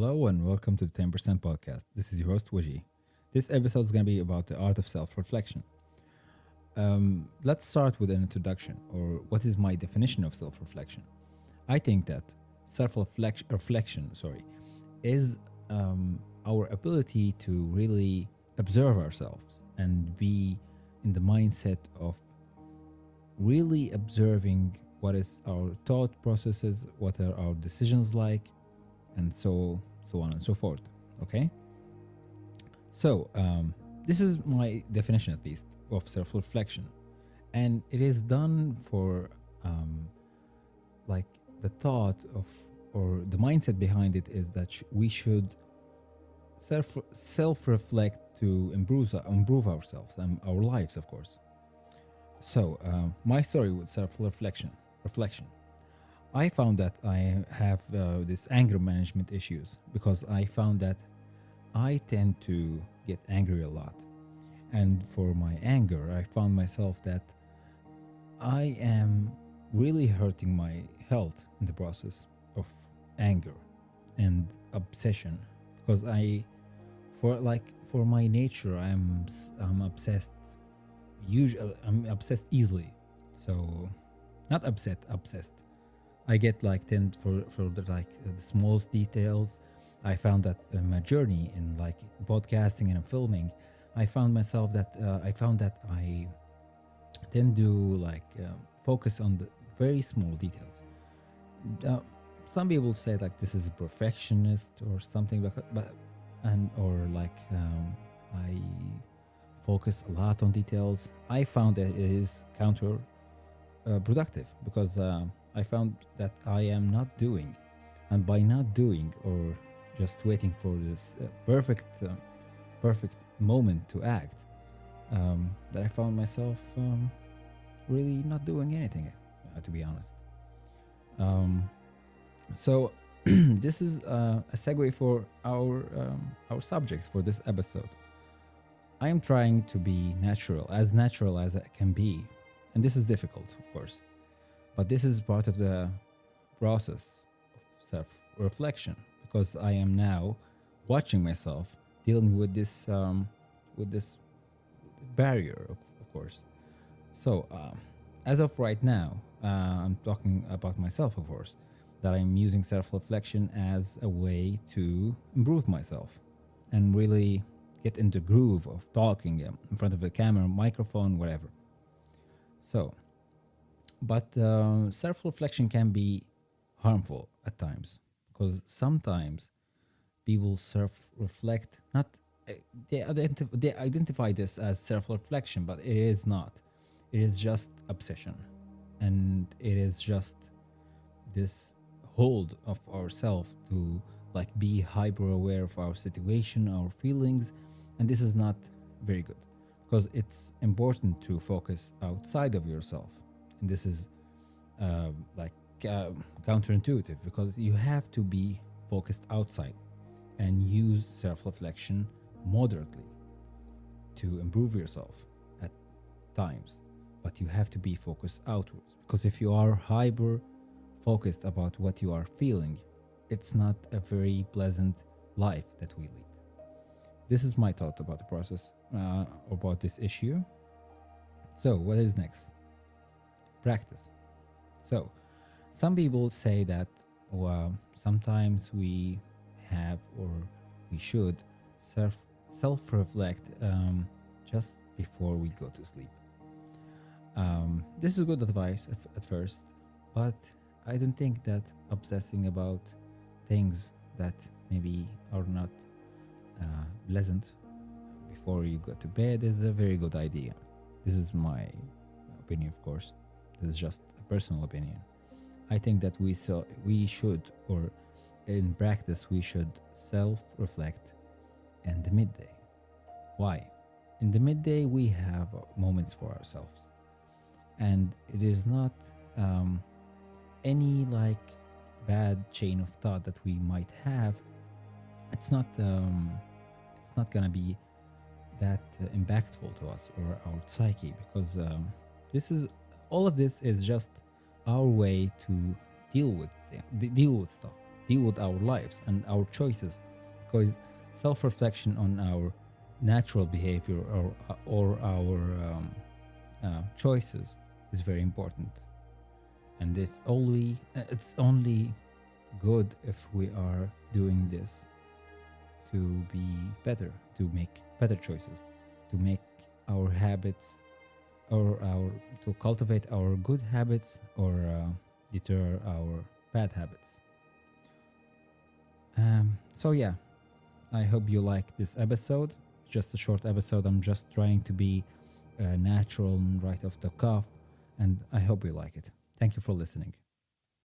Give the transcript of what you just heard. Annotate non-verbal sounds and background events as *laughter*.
Hello and welcome to the 10% podcast. This is your host, Waji. This episode is going to be about the art of self reflection. Um, let's start with an introduction, or what is my definition of self reflection? I think that self reflection, sorry, is um, our ability to really observe ourselves and be in the mindset of really observing what is our thought processes, what are our decisions like, and so so on and so forth. Okay. So um, this is my definition, at least, of self-reflection, and it is done for um, like the thought of or the mindset behind it is that sh- we should self self reflect to improve improve ourselves and our lives, of course. So um, my story with self reflection reflection. I found that I have uh, this anger management issues because I found that I tend to get angry a lot. And for my anger, I found myself that I am really hurting my health in the process of anger and obsession because I for like for my nature I'm I'm obsessed usually I'm obsessed easily so not upset obsessed i get like tend for for the like the smallest details. I found that in my journey in like podcasting and filming i found myself that uh, i found that i tend to like um, focus on the very small details. Uh, some people say like this is a perfectionist or something but, but and or like um, i focus a lot on details. I found that it is counter uh, productive because uh, I found that I am not doing, and by not doing or just waiting for this uh, perfect, uh, perfect moment to act, um, that I found myself um, really not doing anything, uh, to be honest. Um, so *clears throat* this is uh, a segue for our um, our subject for this episode. I am trying to be natural, as natural as I can be and this is difficult, of course. But this is part of the process of self reflection because I am now watching myself dealing with this um, with this barrier, of, of course. So, uh, as of right now, uh, I'm talking about myself, of course, that I'm using self reflection as a way to improve myself and really get into groove of talking in front of the camera, microphone, whatever. So, but uh, self reflection can be harmful at times because sometimes people self reflect, not uh, they, they identify this as self reflection, but it is not. It is just obsession and it is just this hold of ourselves to like be hyper aware of our situation, our feelings, and this is not very good because it's important to focus outside of yourself and this is uh, like uh, counterintuitive because you have to be focused outside and use self-reflection moderately to improve yourself at times but you have to be focused outwards because if you are hyper focused about what you are feeling it's not a very pleasant life that we lead this is my thought about the process uh, about this issue. So, what is next? Practice. So, some people say that well, sometimes we have or we should self self reflect um, just before we go to sleep. Um, this is good advice at, at first, but I don't think that obsessing about things that maybe are not uh, pleasant before you go to bed is a very good idea. This is my opinion, of course. This is just a personal opinion. I think that we so we should, or in practice, we should self-reflect in the midday. Why? In the midday, we have moments for ourselves, and it is not um, any like bad chain of thought that we might have. It's not. Um, it's not gonna be that uh, impactful to us or our psyche because um, this is all of this is just our way to deal with deal with stuff deal with our lives and our choices because self-reflection on our natural behavior or, or our um, uh, choices is very important. And it's only it's only good if we are doing this to be better to make better choices to make our habits or our to cultivate our good habits or uh, deter our bad habits. Um, so yeah. I hope you like this episode. Just a short episode. I'm just trying to be uh, natural and right off the cuff and i hope you like it. Thank you for listening